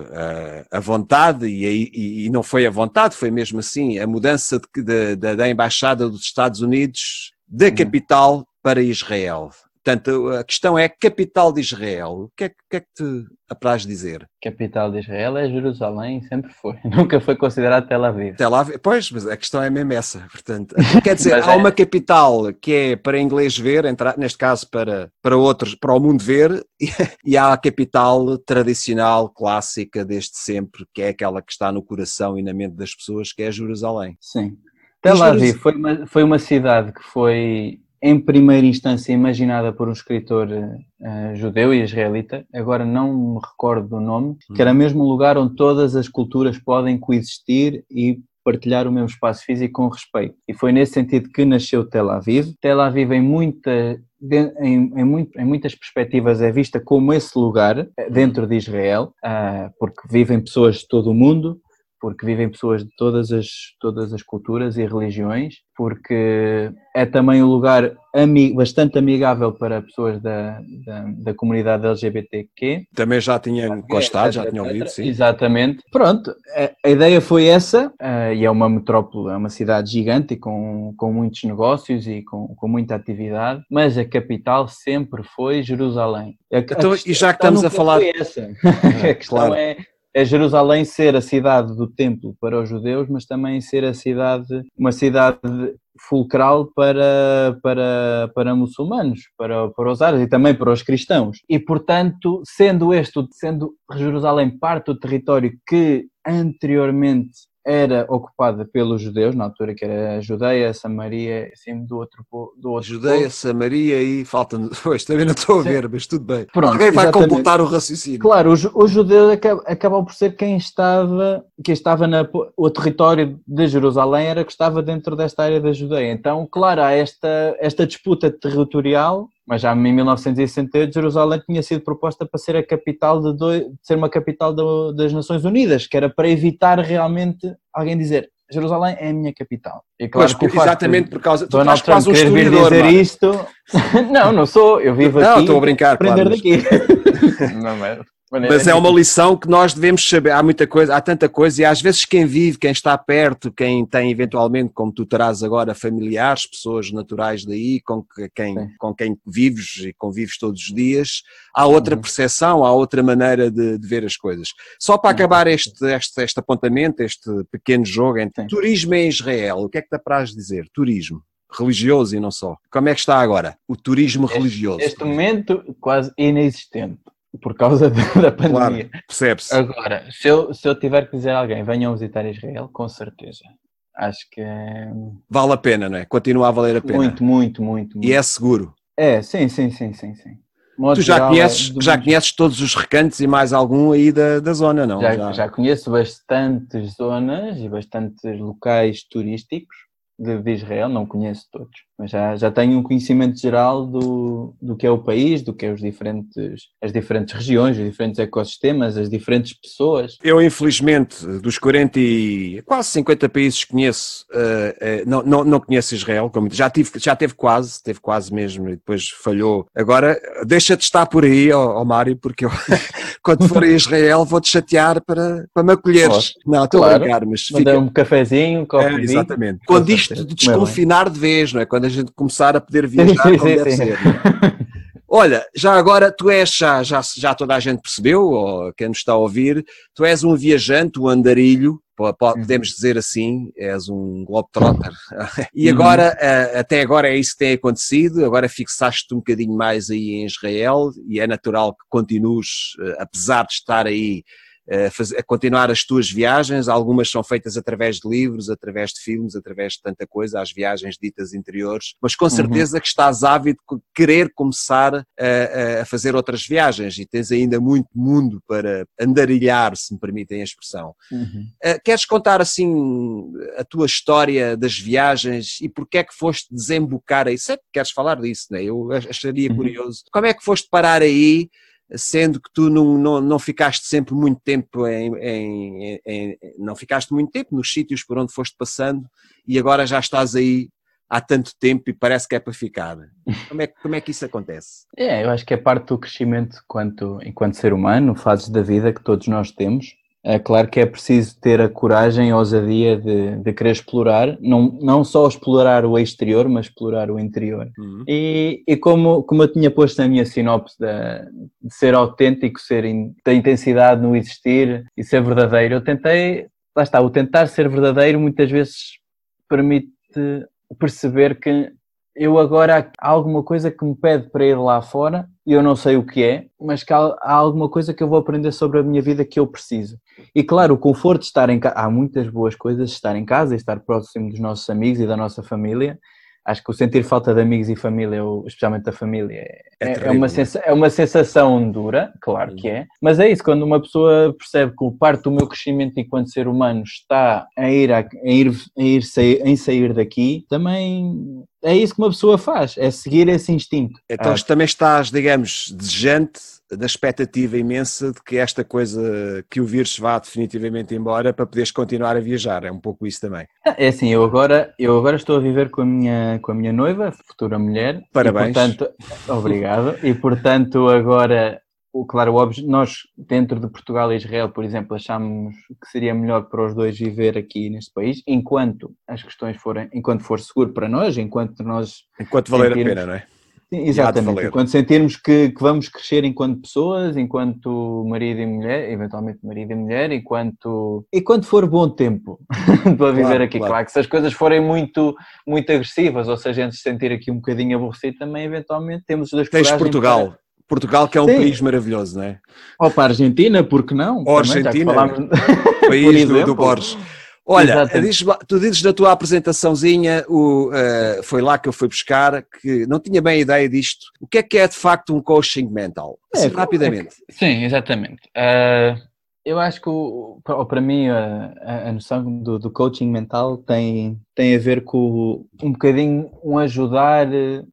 a, a vontade, e, e, e, não foi a vontade, foi mesmo assim, a mudança de, de, da Embaixada dos Estados Unidos da uhum. capital para Israel. Portanto, a questão é capital de Israel. O que é, que, é que te apraz dizer? Capital de Israel é Jerusalém, sempre foi. (laughs) Nunca foi considerado Tel Aviv. Tel Aviv, pois, mas a questão é mesmo essa. Portanto, quer dizer, (laughs) há é... uma capital que é para inglês ver, neste caso para, para outros, para o mundo ver, (laughs) e há a capital tradicional, clássica desde sempre, que é aquela que está no coração e na mente das pessoas, que é Jerusalém. Sim. Tel Aviv foi uma, foi uma cidade que foi em primeira instância imaginada por um escritor uh, judeu e israelita, agora não me recordo do nome, que era uhum. mesmo um lugar onde todas as culturas podem coexistir e partilhar o mesmo espaço físico com respeito. E foi nesse sentido que nasceu Tel Aviv. Tel Aviv em, muita, em, em, muito, em muitas perspectivas é vista como esse lugar eh, dentro de Israel, uh, porque vivem pessoas de todo o mundo, porque vivem pessoas de todas as, todas as culturas e religiões, porque é também um lugar ami bastante amigável para pessoas da, da, da, comunidade LGBTQ. Também já tinham gostado, já tinham ouvido, sim. Exatamente. Pronto, a, a ideia foi essa, uh, e é uma metrópole, é uma cidade gigante com, com muitos negócios e com, com muita atividade, mas a capital sempre foi Jerusalém. A, então, e já que estamos a falar... Essa. (laughs) (laughs) a questão claro. é é Jerusalém ser a cidade do templo para os judeus, mas também ser a cidade, uma cidade fulcral para, para, para muçulmanos, para, para os árabes e também para os cristãos. E, portanto, sendo este, sendo Jerusalém parte do território que anteriormente era ocupada pelos judeus, na altura que era a Judeia, Samaria, assim do outro do outro Judeia, povo. Samaria e falta (laughs) pois também não estou a ver, mas tudo bem. Pronto, Alguém vai exatamente. completar o raciocínio. Claro, os, os judeus acabam por ser quem estava, quem estava na, o território de Jerusalém era que estava dentro desta área da Judeia. Então, claro, há esta, esta disputa territorial mas já em 1968 Jerusalém tinha sido proposta para ser a capital de, dois, de ser uma capital do, das Nações Unidas, que era para evitar realmente alguém dizer Jerusalém é a minha capital. E claro pois, exatamente por causa. Tu Donald quase um historiador, dizer isto. (laughs) não, não sou. Eu vivo não, aqui. Não, estou a brincar. Aprender claro, daqui. (laughs) não, mas... Mas é uma lição que nós devemos saber. Há muita coisa, há tanta coisa, e às vezes quem vive, quem está perto, quem tem eventualmente, como tu terás agora, familiares, pessoas naturais daí, com quem, com quem vives e convives todos os dias, há outra uhum. percepção, há outra maneira de, de, ver as coisas. Só para acabar este, este, este apontamento, este pequeno jogo entre turismo em Israel, o que é que para as dizer? Turismo religioso e não só. Como é que está agora o turismo este, religioso? Neste momento, quase inexistente por causa (laughs) da pandemia. Claro, percebe-se. Agora, se eu, se eu tiver que dizer a alguém, venham visitar Israel, com certeza. Acho que é... Vale a pena, não é? Continua a valer a pena. Muito, muito, muito. muito. E é seguro. É, sim, sim, sim, sim, sim. Modo tu já geral, conheces, é já conheces todos os recantos e mais algum aí da, da zona, não? Já, já. já conheço bastantes zonas e bastantes locais turísticos de, de Israel, não conheço todos mas já, já tenho um conhecimento geral do, do que é o país, do que é os diferentes, as diferentes regiões, os diferentes ecossistemas, as diferentes pessoas. Eu, infelizmente, dos 40 e quase 50 países que conheço, uh, uh, não, não, não conheço Israel, como já, tive, já teve quase, teve quase mesmo e depois falhou. Agora, deixa de estar por aí, ó, ó Mário, porque eu, (laughs) quando for a Israel vou-te chatear para, para me acolheres. Oh, não, estou claro. a brincar, mas fica... um cafezinho, um copo é, Exatamente. Quando isto de desconfinar de vez, não é? Quando gente começar a poder viajar sim, como sim, deve sim. ser. (laughs) Olha, já agora tu és, já, já, já toda a gente percebeu, ou quem nos está a ouvir, tu és um viajante, um andarilho, podemos dizer assim, és um globetrotter. (laughs) e uhum. agora, uhum. até agora é isso que tem acontecido, agora fixaste-te um bocadinho mais aí em Israel e é natural que continues, eh, apesar de estar aí a, continuar as tuas viagens. Algumas são feitas através de livros, através de filmes, através de tanta coisa, as viagens ditas interiores, mas com uhum. certeza uhum. que estás ávido de querer começar a, a, fazer outras viagens e tens ainda muito mundo para andarilhar, se me permitem a expressão. Uhum. Uh, queres contar assim a tua história das viagens e porque é que foste desembocar aí? Sei que queres falar disso, né? eu acharia uhum. curioso. Como é que foste parar aí? Sendo que tu não, não, não ficaste sempre muito tempo em, em, em, não ficaste muito tempo nos sítios por onde foste passando e agora já estás aí há tanto tempo e parece que é para ficar. (laughs) Como é, como é que isso acontece? É, eu acho que é parte do crescimento enquanto, enquanto ser humano, fases da vida que todos nós temos é claro que é preciso ter a coragem e a ousadia de, de querer explorar, não, não só explorar o exterior, mas explorar o interior. Uhum. E, e como, como eu tinha posto na minha sinopse de, de ser autêntico, ser in, da intensidade no existir e ser verdadeiro, eu tentei, lá está, o tentar ser verdadeiro muitas vezes permite perceber que eu agora há alguma coisa que me pede para ir lá fora e eu não sei o que é, mas que há, há, alguma coisa que eu vou aprender sobre a minha vida que eu preciso. E claro, o conforto de estar em casa, há muitas boas coisas de estar em casa e estar próximo dos nossos amigos e da nossa família, acho que o sentir falta de amigos e família, especialmente da família, é, é, é, uma, sensação, é? uma sensação dura, claro que é, mas é isso, quando uma pessoa percebe que parte do meu crescimento enquanto ser humano está a ir, a, a ir, a ir sair, em sair daqui, também é isso que uma pessoa faz, é seguir esse instinto. Então ah. também estás, digamos, desejante da expectativa imensa de que esta coisa, que o vírus vá definitivamente embora para poderes continuar a viajar, é um pouco isso também. É assim, eu agora, eu agora estou a viver com a minha, com a minha noiva, futura mulher. Parabéns. E, portanto, obrigado. E portanto agora o, claro, nós dentro de Portugal e Israel, por exemplo, achamos que seria melhor para os dois viver aqui neste país, enquanto as questões forem, enquanto for seguro para nós, enquanto nós... Enquanto valer a pena, não é? Sim, exatamente. Enquanto sentirmos que, que, vamos crescer enquanto pessoas, enquanto marido e mulher, eventualmente marido e mulher, enquanto, enquanto for bom tempo (laughs) para viver claro, aqui. Claro. claro. que se as coisas forem muito, muito agressivas, ou seja, antes de sentir aqui um bocadinho aborrecido, também eventualmente temos os dois Tens Portugal. Para... Portugal que é um Sim. país maravilhoso, não é? Ou para a Argentina, porque não? Ou Argentina, falámos... país (laughs) do, do Borges. Olha, dizes, tu dizes na tua apresentaçãozinha, o, uh, foi lá que eu fui buscar, que não tinha bem a ideia disto. O que é que é de facto um coaching mental? Assim, é, rapidamente. É que, sim, exatamente. Uh, Eu acho que, para mim, a, a noção do, do, coaching mental tem, tem a ver com um bocadinho um ajudar,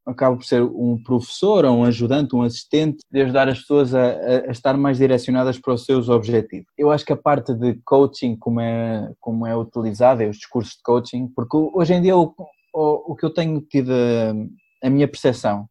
acaba por ser um professor ou um ajudante, um assistente, de ajudar as pessoas a, a, estar mais direcionadas para os seus objetivos. Eu acho que a parte de coaching, como é, como é utilizada, é os discursos de coaching, porque hoje em dia o, o, o que eu tenho tido a, a minha percepção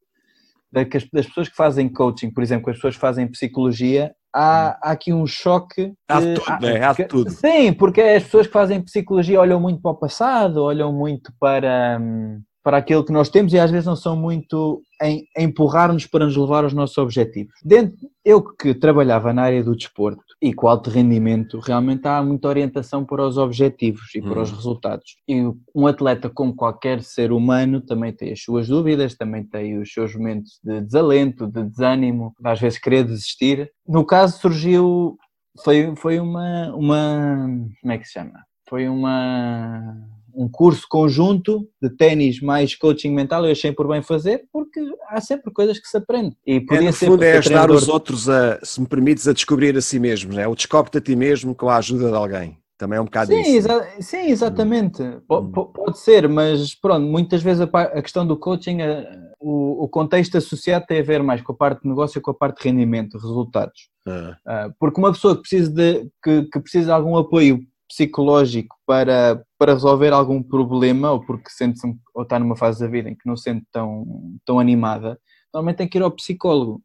das pessoas que fazem coaching, por exemplo, as pessoas fazem psicologia, há, hum. há aqui um choque. Há de, tudo, há, né? há de tudo. Sim, porque as pessoas que fazem psicologia olham muito para o passado, olham muito para, hum, para aquilo que nós temos e às vezes não são muito em, empurrar-nos para nos levar aos nossos objetivos. Dentro, eu que trabalhava na área do desporto e com alto rendimento, realmente há muita orientação para os objetivos e para os hum. resultados. E um atleta, como qualquer ser humano, também tem as suas dúvidas, também tem os seus momentos de desalento, de desânimo, às vezes querer desistir. No caso, surgiu, foi, foi uma, uma, como é que se chama? Foi uma um curso conjunto de ténis mais coaching mental, eu achei por bem fazer, porque há sempre coisas que se aprende. E podia é, no ser fundo é ajudar treinador... os outros, a, se me permites, a descobrir a si mesmo, é o descobre-te a ti mesmo com a ajuda de alguém. Também é um bocado sim, isso. Exa sim, exatamente. Hum. Pode ser, mas pronto, muitas vezes a, a questão do coaching, a, o, o, contexto associado tem a ver mais com a parte de negócio e com a parte de rendimento, resultados. Ah. Uh, porque uma pessoa que precisa de, que, que precisa de algum apoio psicológico para, para resolver algum problema ou porque sente ou está numa fase da vida em que não se sente tão, tão animada, normalmente tem que ir ao psicólogo.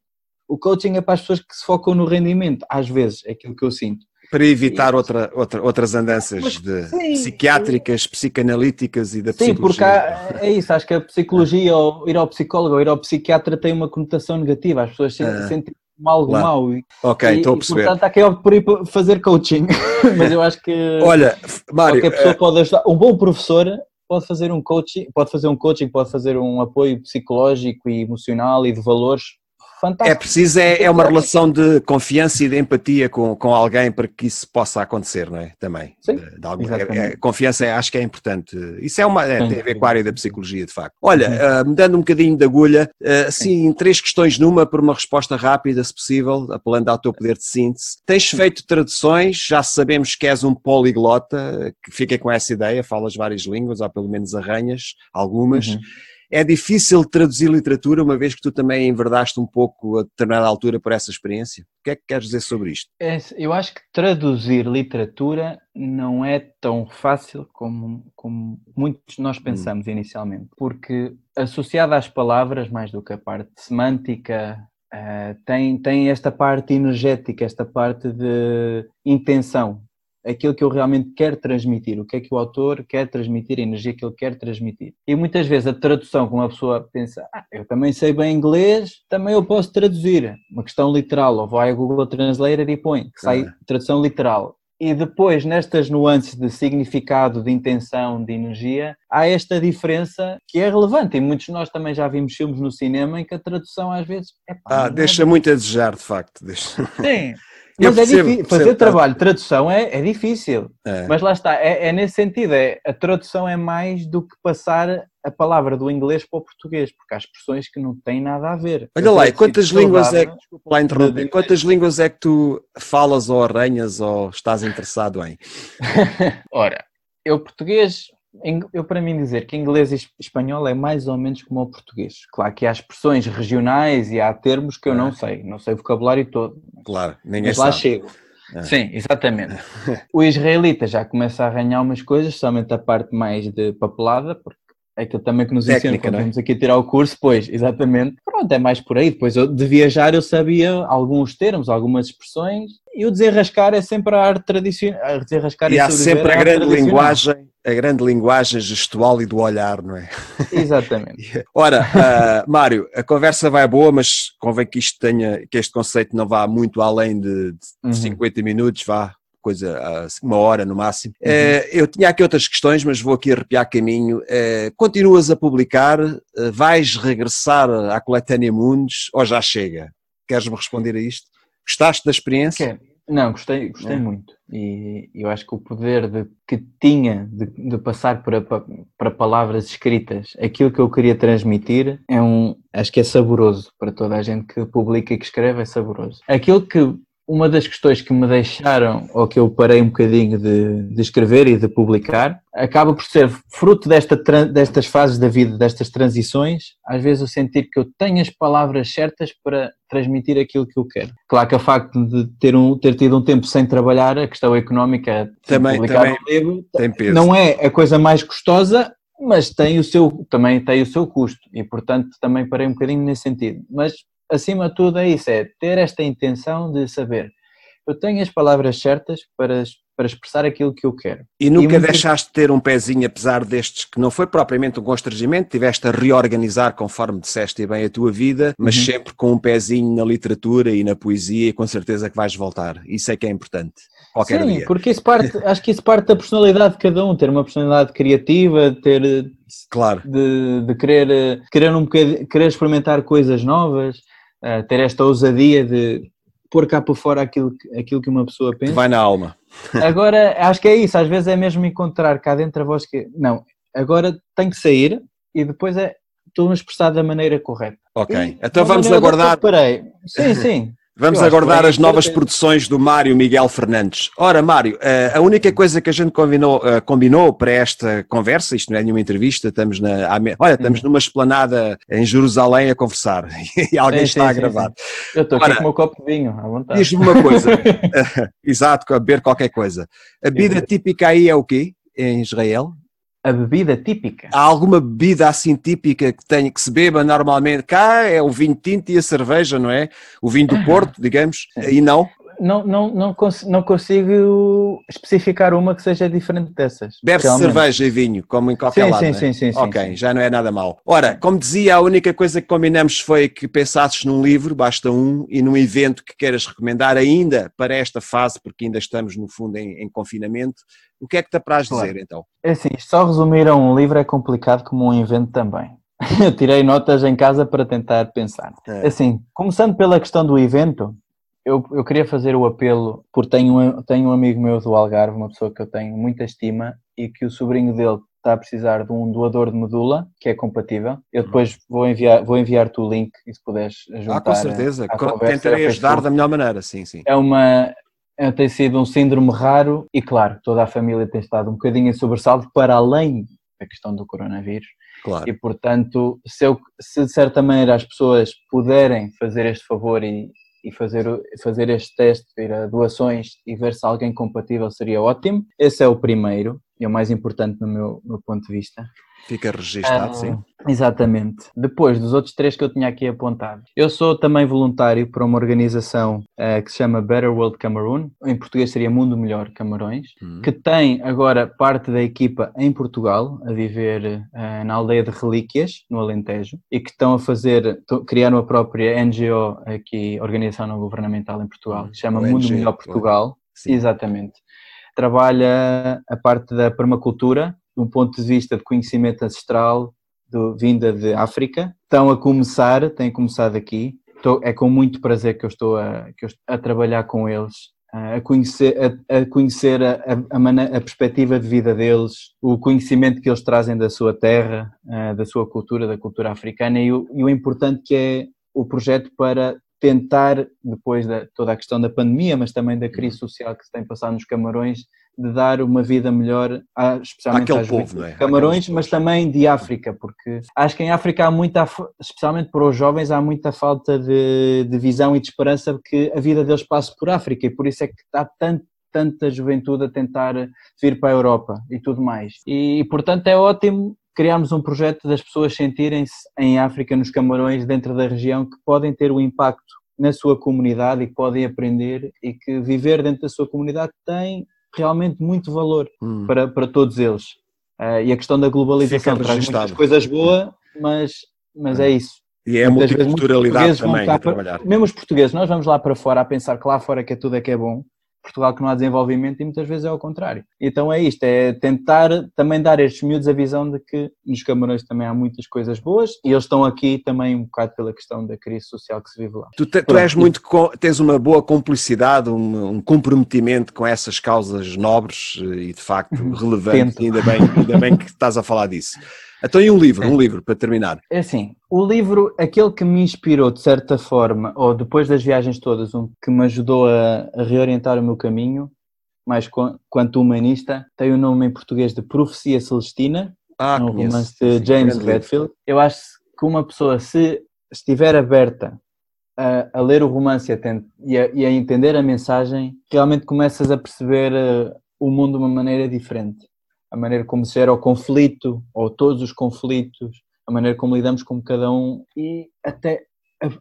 O coaching é para as pessoas que se focam no rendimento, às vezes, é aquilo que eu sinto. Para evitar e, outra, outra, outras andanças mas, de sim, psiquiátricas, psicanalíticas e da sim, psicologia. Sim, porque há, é isso, acho que a psicologia ou ir ao psicólogo ou ir ao psiquiatra tem uma conotação negativa, as pessoas sentem, ah. sentem algo claro. mau. E, ok, estou a perceber. E, portanto, há quem opte por ir fazer coaching. (laughs) Mas eu acho que Olha, Mário, qualquer pessoa é... pode ajudar. Um bom professor pode fazer um coaching, pode fazer um coaching, pode fazer um apoio psicológico e emocional e de valores fantástico. É preciso, é, é uma relação de confiança e de empatia com, com alguém para que isso possa acontecer, não é? Também. Sim, de, de é, é, confiança é, acho que é importante. Isso é uma, é, tem a ver com a área da psicologia, de facto. Olha, uh, mudando um bocadinho de agulha, uh, assim, três questões numa por uma resposta rápida, se possível, apelando ao teu poder de síntese. Tens feito traduções, já sabemos que és um poliglota, que fica com essa ideia, falas várias línguas, ou pelo menos arranhas algumas. Uhum. É difícil traduzir literatura, uma vez que tu também enverdaste um pouco a determinada altura por essa experiência. O que é que queres dizer sobre isto? É, eu acho que traduzir literatura não é tão fácil como, como muitos de nós hum. pensamos hum. inicialmente, porque associada às palavras, mais do que a parte semântica, uh, tem, tem esta parte energética, esta parte de intenção aquilo que eu realmente quero transmitir, o que é que o autor quer transmitir, a energia que ele quer transmitir. E muitas vezes a tradução, como a pessoa pensa, ah, eu também sei bem inglês, também eu posso traduzir. Uma questão literal, ou vai a Google Translator e põe, que sai é. tradução literal. E depois, nestas nuances de significado, de intenção, de energia, há esta diferença que é relevante. E muitos de nós também já vimos filmes no cinema em que a tradução às vezes. ah, deixa é muito a desejar, de facto. Deixa... Sim, (laughs) Mas é percebo, é difícil. Fazer trabalho de tradução é, é difícil. É. Mas lá está, é, é, nesse sentido. É, a tradução é mais do que passar a palavra do inglês para o português, porque há expressões que não têm nada a ver. Olha lá, e quantas línguas é que, lá interromper, quantas línguas é que tu falas ou arranhas ou estás interessado em? (laughs) Ora, eu português eu para mim dizer que inglês e espanhol é mais ou menos como o português. Claro que há expressões regionais e há termos que eu não sei, não sei o vocabulário todo. Claro, ninguém mas sabe. lá chego. É. Sim, exatamente. (laughs) o israelita já começa a arranhar umas coisas, somente a parte mais de papelada, porque é aquilo também que nos ensina quando é? aqui a tirar o curso, pois, exatamente. Pronto, é mais por aí. Depois eu, de viajar eu sabia alguns termos, algumas expressões, e o desenrascar é sempre a arte tradicional. Desenrascar e, e há sempre a grande linguagem, a grande linguagem gestual e do olhar, não é? Exatamente. (laughs) Ora, uh, Mário, a conversa vai boa, mas convém que isto tenha, que este conceito não vá muito além de, de uhum. 50 minutos, vá coisa, uma hora no máximo. Uhum. Uh, eu tinha aqui outras questões, mas vou aqui arrepiar caminho. Uh, continuas a publicar? Uh, vais regressar à Coletânea Mundos ou já chega? Queres-me responder a isto? Gostaste da experiência? Não, gostei, gostei é. muito. E eu acho que o poder de, que tinha de, de, passar para, para palavras escritas aquilo que eu queria transmitir é um. Acho que é saboroso para toda a gente que publica e que escreve, é saboroso. Aquilo que uma das questões que me deixaram, ou que eu parei um bocadinho de, de escrever e de publicar, acaba por ser fruto desta, destas fases da vida, destas transições, às vezes eu sentir que eu tenho as palavras certas para transmitir aquilo que eu quero. Claro que o facto de ter, um, ter tido um tempo sem trabalhar, a questão económica, também, publicar também um livro, tem peso. não é a coisa mais custosa, mas tem o seu, também tem o seu custo e, portanto, também parei um bocadinho nesse sentido. Mas acima de tudo é isso, é ter esta intenção de saber, eu tenho as palavras certas para, para expressar aquilo que eu quero. E nunca e deixaste de ter um pezinho, apesar destes, que não foi propriamente um constrangimento, tiveste a reorganizar, conforme disseste bem, a tua vida, mas uhum. sempre com um pezinho na literatura e na poesia, e com certeza que vais voltar. Isso é que é importante. Qualquer Sim, dia. porque isso parte, (laughs) acho que isso parte da personalidade de cada um, ter uma personalidade criativa, ter claro. de, de querer, querer, um querer experimentar coisas novas uh, ter esta ousadia de pôr cá para fora aquilo, aquilo que uma pessoa pensa. Vai na alma. Agora, acho que é isso, às vezes é mesmo encontrar cá dentro a voz que, não, agora tem que sair e depois é, estou a expressar da maneira correta. Ok, e, então vamos aguardar. Sim, sim. Vamos aguardar as novas produções do Mário Miguel Fernandes. Ora, Mário, eh, a única coisa que a gente combinou, eh, combinou para esta conversa, isto não é nenhuma entrevista, estamos na, olha, estamos uhum. numa esplanada em Jerusalém a conversar (laughs) e alguém sim, está sim, a gravar. Sim, Eu estou aqui com o meu copo de vinho, à vontade. Diz-me uma coisa, (laughs) (laughs) exato, a beber qualquer coisa. A bebida típica aí é o quê, em Israel? A bebida típica. Há alguma bebida assim típica que tenha que se beba normalmente? Cá é o vinho tinto e a cerveja, não é? O vinho do (laughs) Porto, digamos, e não? Não, não, não, cons não consigo especificar uma que seja diferente dessas. Bebe-se cerveja e vinho, como em qualquer sim, lado. Sim, é? sim, sim. Ok, sim, já não é nada mal. Ora, como dizia, a única coisa que combinamos foi que pensasses num livro, basta um, e num evento que queiras recomendar ainda para esta fase, porque ainda estamos no fundo em, em confinamento. O que é que te apraz claro. dizer então? É assim, só resumir a um livro é complicado como um evento também. (laughs) Eu tirei notas em casa para tentar pensar. É. Assim, começando pela questão do evento, eu, eu queria fazer o apelo, porque tenho, tenho um amigo meu do Algarve, uma pessoa que eu tenho muita estima, e que o sobrinho dele está a precisar de um doador de medula, que é compatível. Eu depois vou enviar vou enviar-te o link e se puderes juntar. Ah, com certeza. Tentarei ajudar da melhor maneira, sim, sim. É uma, é, tem sido um síndrome raro e, claro, toda a família tem estado um bocadinho em sobressalto para além da questão do coronavírus. Claro. E, portanto, se, eu, se de certa maneira as pessoas puderem fazer este favor e, e fazer, fazer este teste, vir a doações e ver se alguém compatível seria ótimo. Esse é o primeiro é o mais importante no meu, meu ponto de vista. Fica registado, sim. Exatamente. Depois dos outros três que eu tinha aqui apontado. Eu sou também voluntário para uma organização uh, que se chama Better World Cameroon, em português seria Mundo Melhor Camarões, uhum. que tem agora parte da equipa em Portugal, a viver uh, na aldeia de Relíquias, no Alentejo, e que estão a fazer, criar uma própria NGO aqui, Organização Não Governamental em Portugal, que se chama Mundo Melhor Portugal. Exatamente. Trabalha a parte da permacultura de um ponto de vista de conhecimento ancestral do, vinda de África. Estão a começar, têm começado aqui. Estou, é com muito prazer que eu estou a, eu estou a trabalhar com eles, a conhecer, a, a conhecer a, a, a, perspectiva de vida deles, o conhecimento que eles trazem da sua terra, da sua cultura, da cultura africana e o, e o importante que é o projeto para tentar, depois de toda a questão da pandemia, mas também da crise social que se tem passado nos Camarões, de dar uma vida melhor, a, especialmente Àquele povo, é? Camarões, mas também de África, porque acho que em África há muita, especialmente para os jovens, há muita falta de, de visão e de esperança que a vida deles passe por África e por isso é que há tanto tanta juventude a tentar vir para a Europa e tudo mais. E, portanto é ótimo criarmos um projeto das pessoas sentirem-se em África, nos Camarões, dentro da região, que podem ter o impacto na sua comunidade e que podem aprender e que viver dentro da sua comunidade tem realmente muito valor hum. para, para todos eles. Uh, e a questão da globalização traz muitas coisas boas, mas, mas é. é isso. E é a multiculturalidade também a trabalhar. Mesmo os portugueses, nós vamos lá para fora a pensar que lá fora que é tudo é que é bom, Portugal que não há desenvolvimento e muitas vezes é ao contrário. Então é isto, é tentar também dar a estes miúdos a visão de que nos Camarões também há muitas coisas boas e eles estão aqui também um bocado pela questão da crise social que se vive lá. Tu, te, tu és muito, tens uma boa complicidade, um, um, comprometimento com essas causas nobres e de facto relevantes, ainda bem, ainda bem que estás a falar disso. Então, e um livro, um livro, para terminar. É assim, o livro, aquele que me inspirou de certa forma, ou depois das viagens todas, um que me ajudou a, a reorientar o meu caminho, mais quanto humanista, tem o nome em português de Profecia Celestina, ah, um romance de James Redfield. Eu acho que uma pessoa, se estiver aberta a, a ler o romance e a, e a, entender a mensagem, realmente começas a perceber uh, o mundo de uma maneira diferente. A maneira como se gera o conflito, ou todos os conflitos, a maneira como lidamos com cada um e até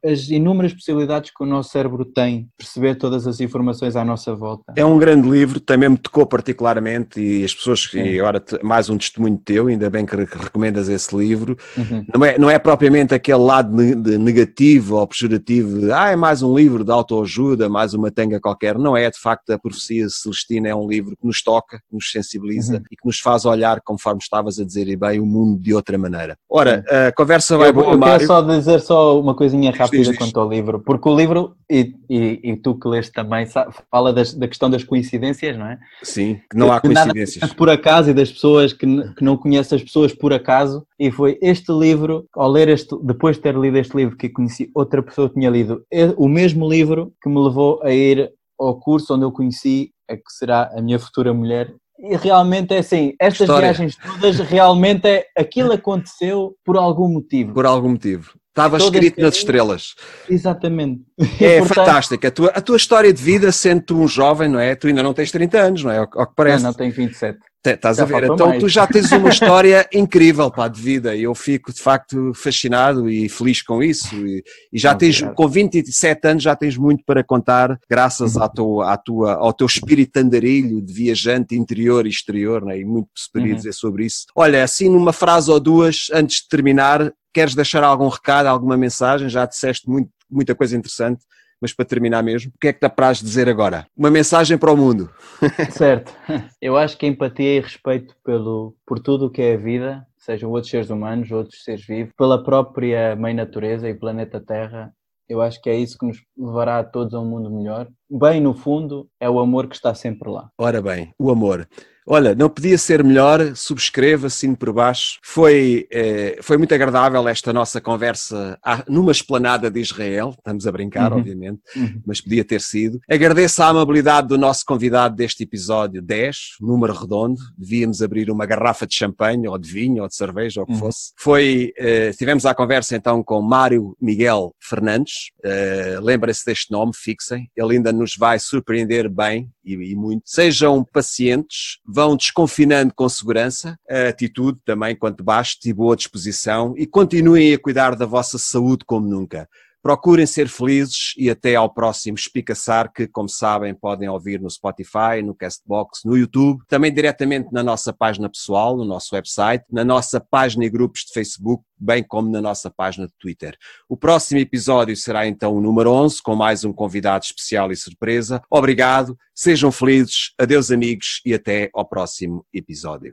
as inúmeras possibilidades que o nosso cérebro tem perceber todas as informações à nossa volta. É um grande livro, também me tocou particularmente e as pessoas, Sim. e agora mais um testemunho teu, ainda bem que recomendas esse livro, uhum. não, é, não é propriamente aquele lado negativo ou pejorativo de, ah, é mais um livro de autoajuda, mais uma tanga qualquer, não é, de facto a Profecia Celestina é um livro que nos toca, que nos sensibiliza uhum. e que nos faz olhar, conforme estavas a dizer e bem, o mundo de outra maneira. Ora, a conversa vai eu, boa, eu Mário. quero só dizer só uma coisinha rápida quanto ao livro, porque o livro, e, e, e tu que leste também, fala das, da questão das coincidências, não é? Sim, que não há coincidências. Nada por acaso e das pessoas que, que não conhecem as pessoas por acaso, e foi este livro, ao ler este, depois de ter lido este livro, que conheci outra pessoa que tinha lido o mesmo livro que me levou a ir ao curso onde eu conheci a que será a minha futura mulher e realmente é assim, estas História. viagens todas realmente é aquilo aconteceu por algum motivo. Por algum motivo. Estava escrito nas estrelas. Exatamente. É Portanto, fantástica. A tua, a tua história de vida, sendo tu um jovem, não é? Tu ainda não tens 30 anos, não é? Ao, ao que parece. Não, não tenho 27. Estás a ver? Então mais. tu já tens uma (laughs) história incrível pá, de vida e eu fico de facto fascinado e feliz com isso. E, e já não, tens, com 27 anos, já tens muito para contar, graças uhum. à tua, à tua, ao teu espírito andarilho de viajante interior e exterior, né? e muito se poderia uhum. dizer sobre isso. Olha, assim numa frase ou duas, antes de terminar, queres deixar algum recado, alguma mensagem? Já disseste muito, muita coisa interessante mas para terminar mesmo, o que é que dá para dizer agora? Uma mensagem para o mundo. (laughs) certo. Eu acho que empatia e respeito pelo, por tudo o que é a vida, sejam outros seres humanos, outros seres vivos, pela própria mãe natureza e planeta Terra, eu acho que é isso que nos levará a todos a um mundo melhor. Bem, no fundo, é o amor que está sempre lá. Ora bem, o amor. Olha, não podia ser melhor, subscreva, assine por baixo. Foi, eh, foi muito agradável esta nossa conversa numa esplanada de Israel, estamos a brincar, uhum. obviamente, uhum. mas podia ter sido. Agradeço a amabilidade do nosso convidado deste episódio 10, número redondo. Devíamos abrir uma garrafa de champanhe, ou de vinho, ou de cerveja, ou o que uhum. fosse. Foi, eh, tivemos a conversa então com Mário Miguel Fernandes. Eh, Lembrem-se deste nome, fixem. Ele ainda nos vai surpreender bem e, e muito. Sejam pacientes, vão desconfinando com segurança, a atitude também quanto baste e boa disposição e continuem a cuidar da vossa saúde como nunca. Procurem ser felizes e até ao próximo Espicaçar, que, como sabem, podem ouvir no Spotify, no Castbox, no YouTube, também diretamente na nossa página pessoal, no nosso website, na nossa página e grupos de Facebook, bem como na nossa página de Twitter. O próximo episódio será então o número 11, com mais um convidado especial e surpresa. Obrigado, sejam felizes, adeus amigos e até ao próximo episódio.